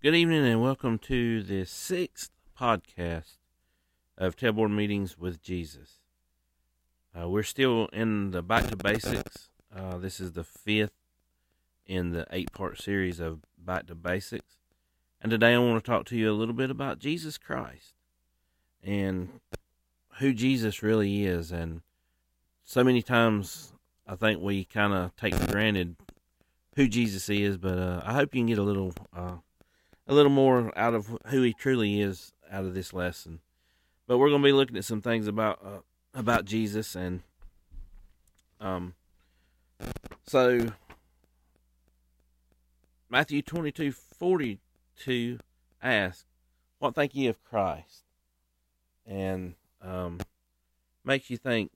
Good evening and welcome to the sixth podcast of Tailboard Meetings with Jesus. Uh, we're still in the Back to Basics. Uh, this is the fifth in the eight part series of Back to Basics. And today I want to talk to you a little bit about Jesus Christ and who Jesus really is. And so many times I think we kind of take for granted who Jesus is, but uh, I hope you can get a little uh, a little more out of who he truly is out of this lesson. But we're going to be looking at some things about uh, about Jesus and um so Matthew 22 42 asks, What think ye of Christ? And um makes you think,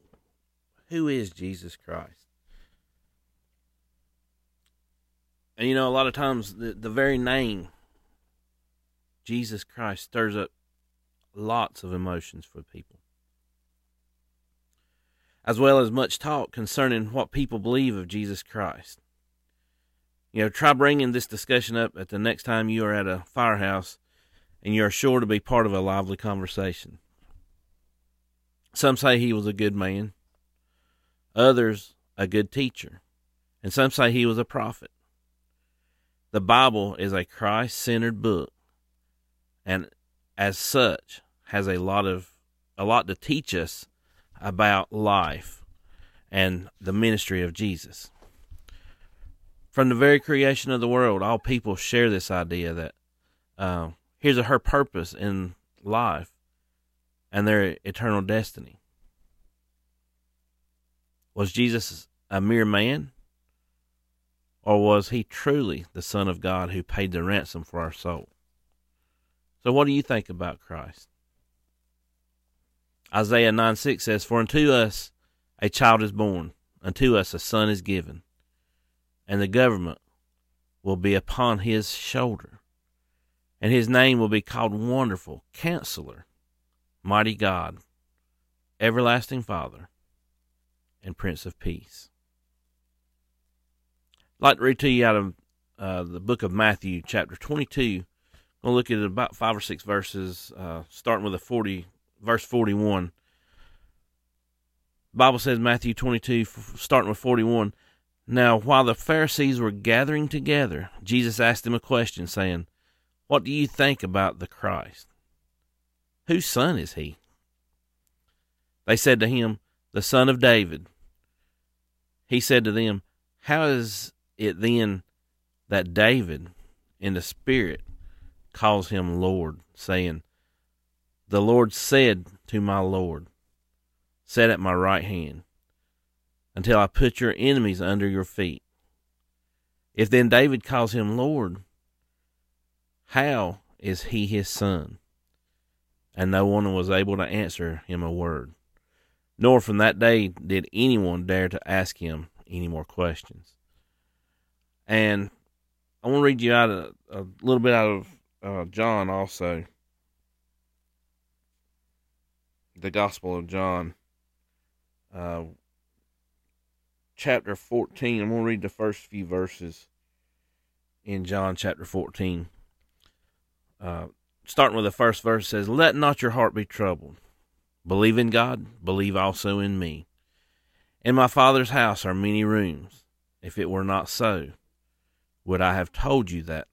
who is Jesus Christ? And you know, a lot of times the, the very name Jesus Christ stirs up lots of emotions for people, as well as much talk concerning what people believe of Jesus Christ. You know, try bringing this discussion up at the next time you are at a firehouse and you are sure to be part of a lively conversation. Some say he was a good man, others, a good teacher, and some say he was a prophet. The Bible is a Christ centered book, and as such, has a lot of a lot to teach us about life and the ministry of Jesus. From the very creation of the world, all people share this idea that uh, here's her purpose in life and their eternal destiny. Was Jesus a mere man? Or was he truly the Son of God who paid the ransom for our soul? So, what do you think about Christ? Isaiah 9 6 says, For unto us a child is born, unto us a son is given, and the government will be upon his shoulder, and his name will be called Wonderful, Counselor, Mighty God, Everlasting Father, and Prince of Peace. I'd like to read to you out of uh, the book of Matthew, chapter 22. I'm going to look at about five or six verses, uh, starting with a 40, verse 41. The Bible says, Matthew 22, starting with 41. Now, while the Pharisees were gathering together, Jesus asked them a question, saying, What do you think about the Christ? Whose son is he? They said to him, The son of David. He said to them, How is it then that David in the Spirit calls him Lord, saying, The Lord said to my Lord, Set at my right hand, until I put your enemies under your feet. If then David calls him Lord, how is he his son? And no one was able to answer him a word. Nor from that day did anyone dare to ask him any more questions. And I want to read you out a, a little bit out of uh, John also. The Gospel of John, uh, chapter 14. I'm going to read the first few verses in John chapter 14. Uh, starting with the first verse says, Let not your heart be troubled. Believe in God, believe also in me. In my Father's house are many rooms. If it were not so, would I have told you that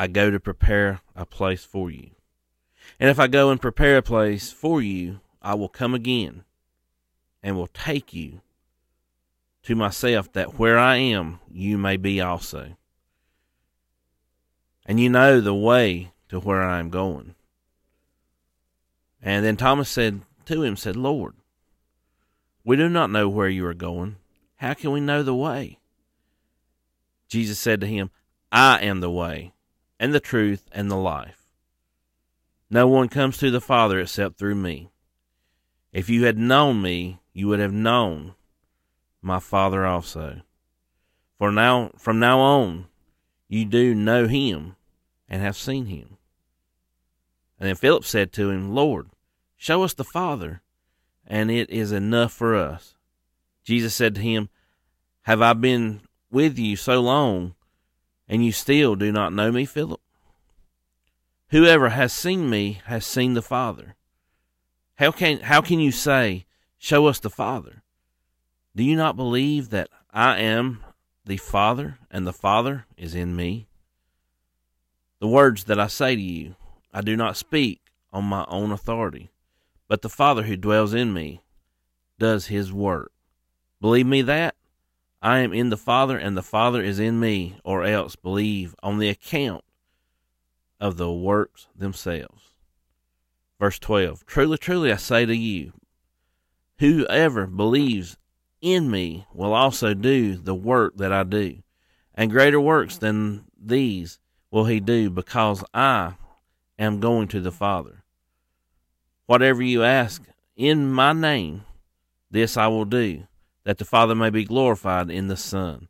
I go to prepare a place for you? And if I go and prepare a place for you, I will come again and will take you to myself, that where I am, you may be also. And you know the way to where I am going. And then Thomas said to him, said, Lord, we do not know where you are going. How can we know the way? Jesus said to him, I am the way, and the truth, and the life. No one comes to the Father except through me. If you had known me, you would have known my Father also. For now, from now on, you do know him and have seen him. And then Philip said to him, Lord, show us the Father, and it is enough for us. Jesus said to him, Have I been with you so long, and you still do not know me, Philip? Whoever has seen me has seen the Father. How can how can you say, Show us the Father? Do you not believe that I am the Father, and the Father is in me? The words that I say to you, I do not speak on my own authority, but the Father who dwells in me does his work. Believe me that I am in the Father, and the Father is in me, or else believe on the account of the works themselves. Verse 12 Truly, truly, I say to you, whoever believes in me will also do the work that I do, and greater works than these will he do, because I am going to the Father. Whatever you ask in my name, this I will do, that the Father may be glorified in the Son.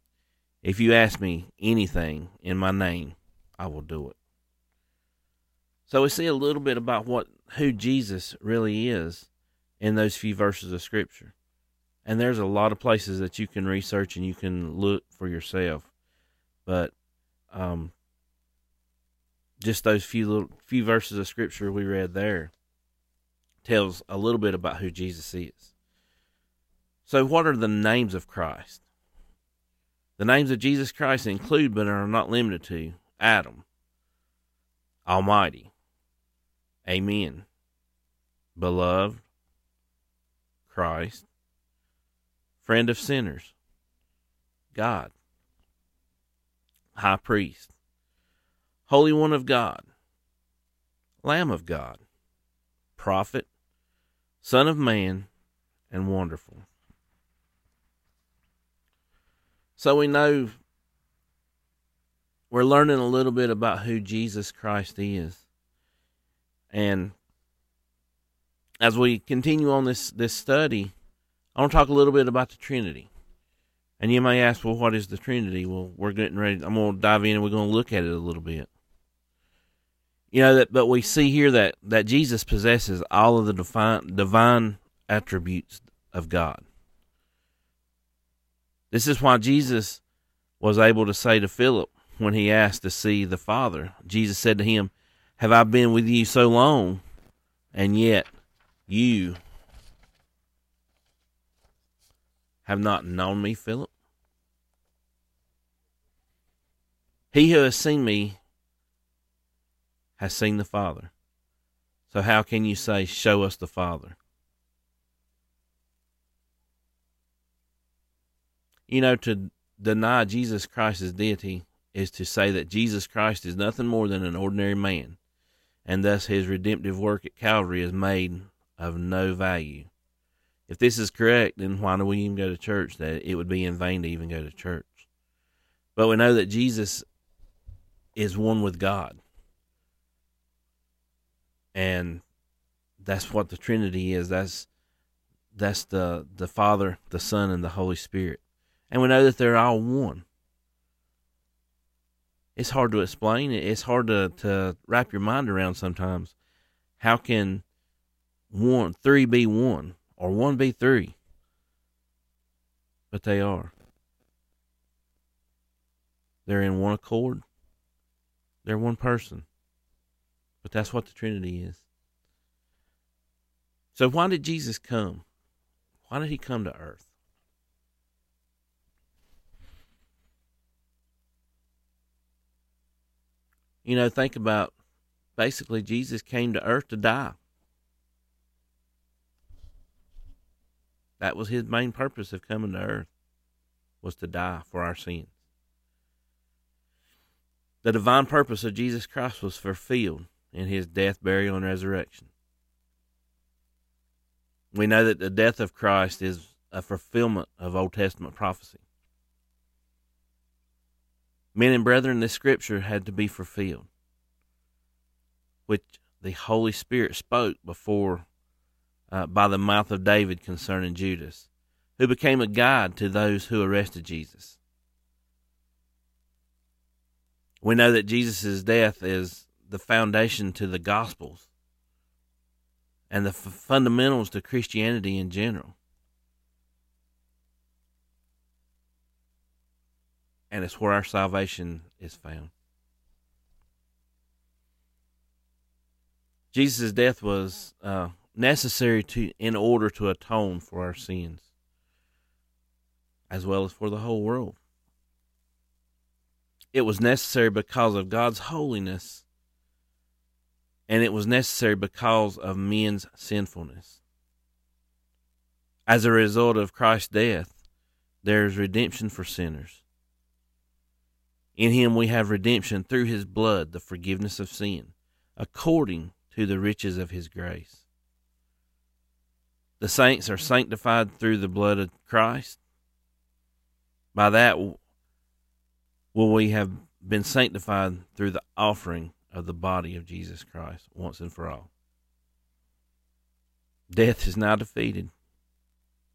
If you ask me anything in my name, I will do it. So we see a little bit about what who Jesus really is in those few verses of scripture. And there's a lot of places that you can research and you can look for yourself. But um, just those few little few verses of scripture we read there tells a little bit about who Jesus is. So what are the names of Christ? The names of Jesus Christ include but are not limited to Adam, Almighty, Amen, Beloved, Christ, Friend of sinners, God, High Priest, Holy One of God, Lamb of God, Prophet, Son of Man, and Wonderful. So we know we're learning a little bit about who Jesus Christ is. And as we continue on this, this study, I want to talk a little bit about the Trinity. And you may ask, well, what is the Trinity? Well, we're getting ready. I'm going to dive in and we're going to look at it a little bit. You know that, but we see here that that Jesus possesses all of the divine divine attributes of God. This is why Jesus was able to say to Philip when he asked to see the Father. Jesus said to him, "Have I been with you so long, and yet you have not known me, Philip? He who has seen me has seen the Father. So how can you say, Show us the Father? You know, to deny Jesus Christ's deity is to say that Jesus Christ is nothing more than an ordinary man, and thus his redemptive work at Calvary is made of no value if this is correct, then why do we even go to church? That it would be in vain to even go to church. But we know that Jesus is one with God. And that's what the Trinity is. That's that's the the Father, the Son, and the Holy Spirit. And we know that they're all one. It's hard to explain. It's hard to, to wrap your mind around sometimes. How can one three be one? or one be three? But they are. They're in one accord. They're one person. But that's what the Trinity is. So, why did Jesus come? Why did he come to earth? You know, think about basically, Jesus came to earth to die. That was his main purpose of coming to earth was to die for our sins. The divine purpose of Jesus Christ was fulfilled in his death, burial, and resurrection. We know that the death of Christ is a fulfillment of Old Testament prophecy. Men and brethren, this scripture had to be fulfilled, which the Holy Spirit spoke before uh, by the mouth of David concerning Judas, who became a guide to those who arrested Jesus. We know that Jesus' death is the foundation to the Gospels and the f- fundamentals to Christianity in general. And it's where our salvation is found. Jesus' death was uh, necessary to in order to atone for our sins, as well as for the whole world. It was necessary because of God's holiness, and it was necessary because of men's sinfulness. As a result of Christ's death, there is redemption for sinners. In him we have redemption through his blood, the forgiveness of sin, according to the riches of his grace. The saints are sanctified through the blood of Christ. By that will we have been sanctified through the offering of the body of Jesus Christ once and for all. Death is now defeated.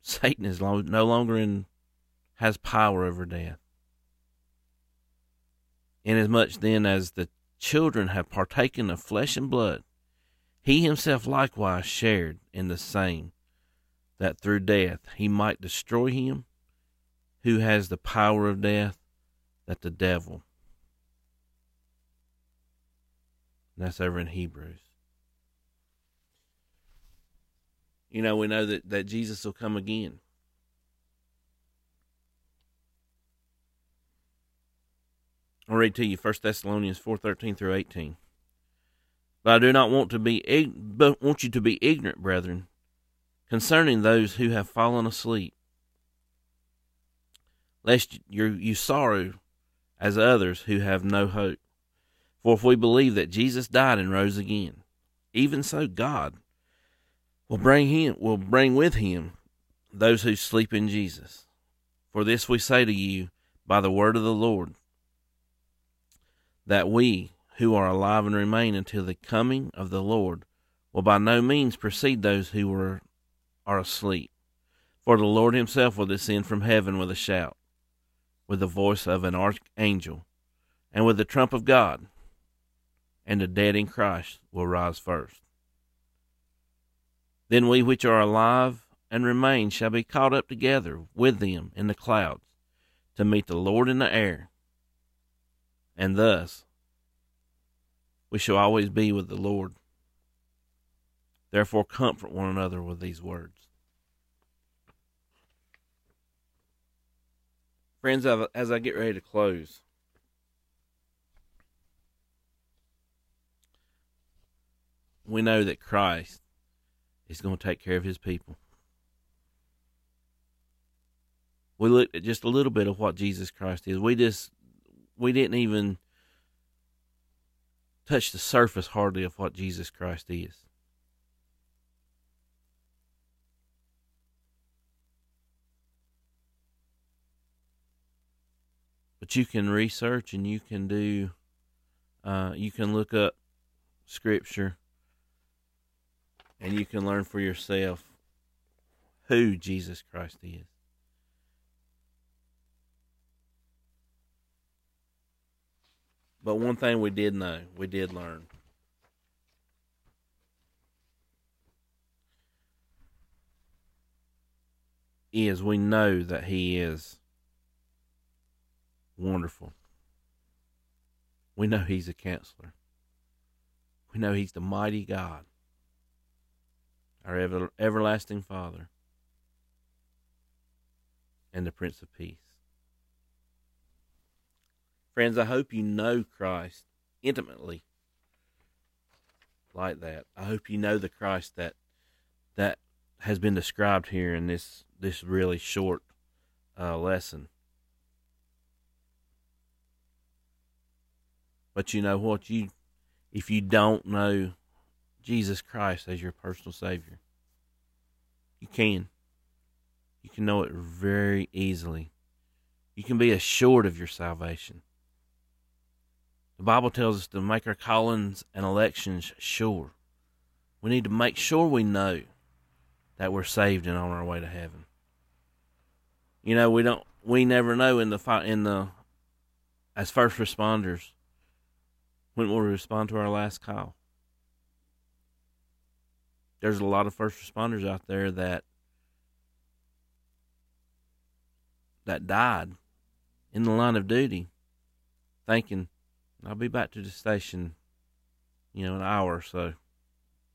Satan is no longer in has power over death. Inasmuch then as the children have partaken of flesh and blood, he himself likewise shared in the same, that through death he might destroy him who has the power of death, that the devil. And that's over in Hebrews. You know, we know that, that Jesus will come again. I'll read to you 1 Thessalonians 4:13 through 18. But I do not want to be but want you to be ignorant, brethren, concerning those who have fallen asleep, lest you, you sorrow as others who have no hope. For if we believe that Jesus died and rose again, even so God will bring him will bring with him those who sleep in Jesus. For this we say to you by the word of the Lord, that we who are alive and remain until the coming of the Lord will by no means precede those who were are asleep. For the Lord himself will descend from heaven with a shout, with the voice of an archangel, and with the trump of God, and the dead in Christ will rise first. Then we which are alive and remain shall be caught up together with them in the clouds to meet the Lord in the air. And thus we shall always be with the Lord. Therefore, comfort one another with these words. Friends, as I get ready to close, we know that Christ is going to take care of his people. We looked at just a little bit of what Jesus Christ is. We just, we didn't even touch the surface hardly of what Jesus Christ is. But you can research and you can do, uh, you can look up scripture and you can learn for yourself who Jesus Christ is. But one thing we did know, we did learn. Is we know that He is wonderful. We know He's a counselor. We know He's the mighty God, our ever, everlasting Father, and the Prince of Peace. Friends, I hope you know Christ intimately like that. I hope you know the Christ that that has been described here in this this really short uh, lesson. But you know what you if you don't know Jesus Christ as your personal savior, you can. You can know it very easily. You can be assured of your salvation. The Bible tells us to make our callings and elections sure. We need to make sure we know that we're saved and on our way to heaven. You know, we don't we never know in the in the as first responders when we'll respond to our last call. There's a lot of first responders out there that that died in the line of duty thinking I'll be back to the station, you know, an hour or so.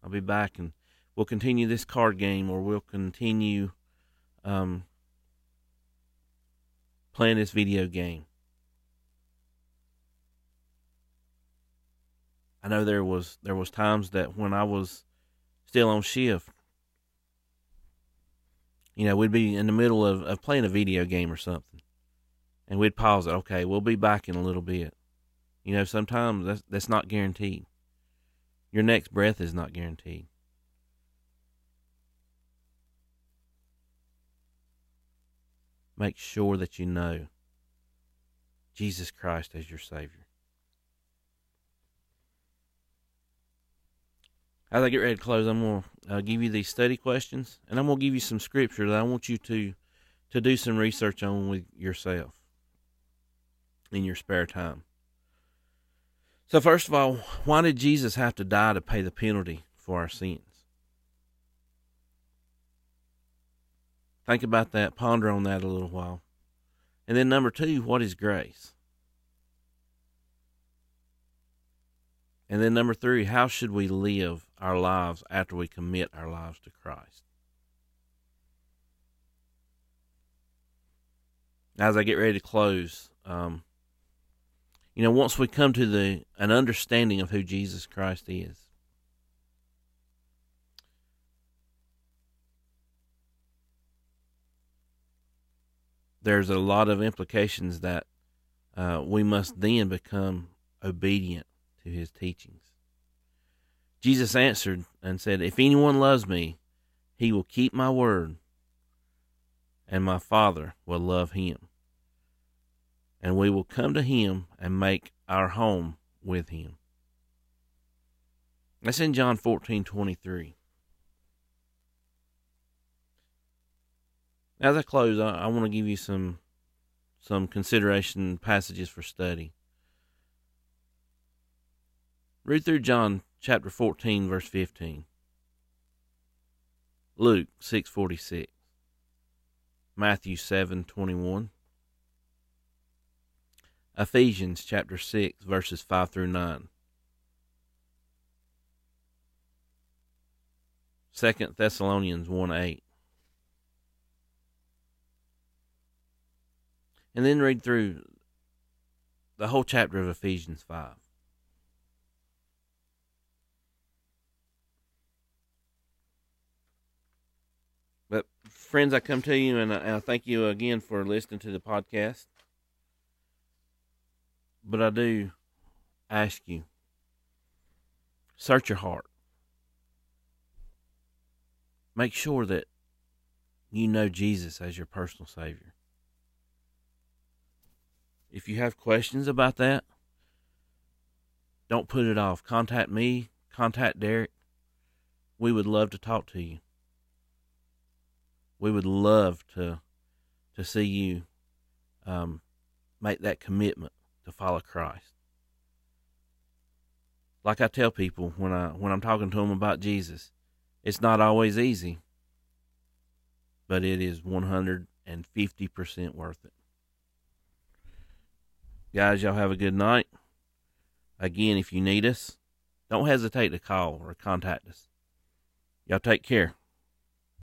I'll be back and we'll continue this card game or we'll continue um, playing this video game. I know there was there was times that when I was still on shift, you know, we'd be in the middle of, of playing a video game or something, and we'd pause it. Okay, we'll be back in a little bit. You know, sometimes that's that's not guaranteed. Your next breath is not guaranteed. Make sure that you know Jesus Christ as your Savior. As I get ready to close, I'm going to uh, give you these study questions, and I'm going to give you some scripture that I want you to to do some research on with yourself in your spare time. So, first of all, why did Jesus have to die to pay the penalty for our sins? Think about that, ponder on that a little while. And then, number two, what is grace? And then, number three, how should we live our lives after we commit our lives to Christ? As I get ready to close, um, you know, once we come to the an understanding of who Jesus Christ is, there's a lot of implications that uh, we must then become obedient to his teachings. Jesus answered and said, If anyone loves me, he will keep my word, and my Father will love him. And we will come to him and make our home with him. That's in John fourteen twenty three. As I close, I, I want to give you some some consideration passages for study. Read through John chapter 14 verse 15. Luke 6:46. Matthew 7:21. Ephesians chapter 6 verses 5 through 9. 2 Thessalonians 1 8. And then read through the whole chapter of Ephesians 5. But friends, I come to you and I, and I thank you again for listening to the podcast. But I do ask you, search your heart. Make sure that you know Jesus as your personal Savior. If you have questions about that, don't put it off. Contact me, contact Derek. We would love to talk to you we would love to to see you um, make that commitment to follow Christ. Like I tell people when I when I'm talking to them about Jesus, it's not always easy, but it is 150% worth it. Guys, y'all have a good night. Again, if you need us, don't hesitate to call or contact us. Y'all take care.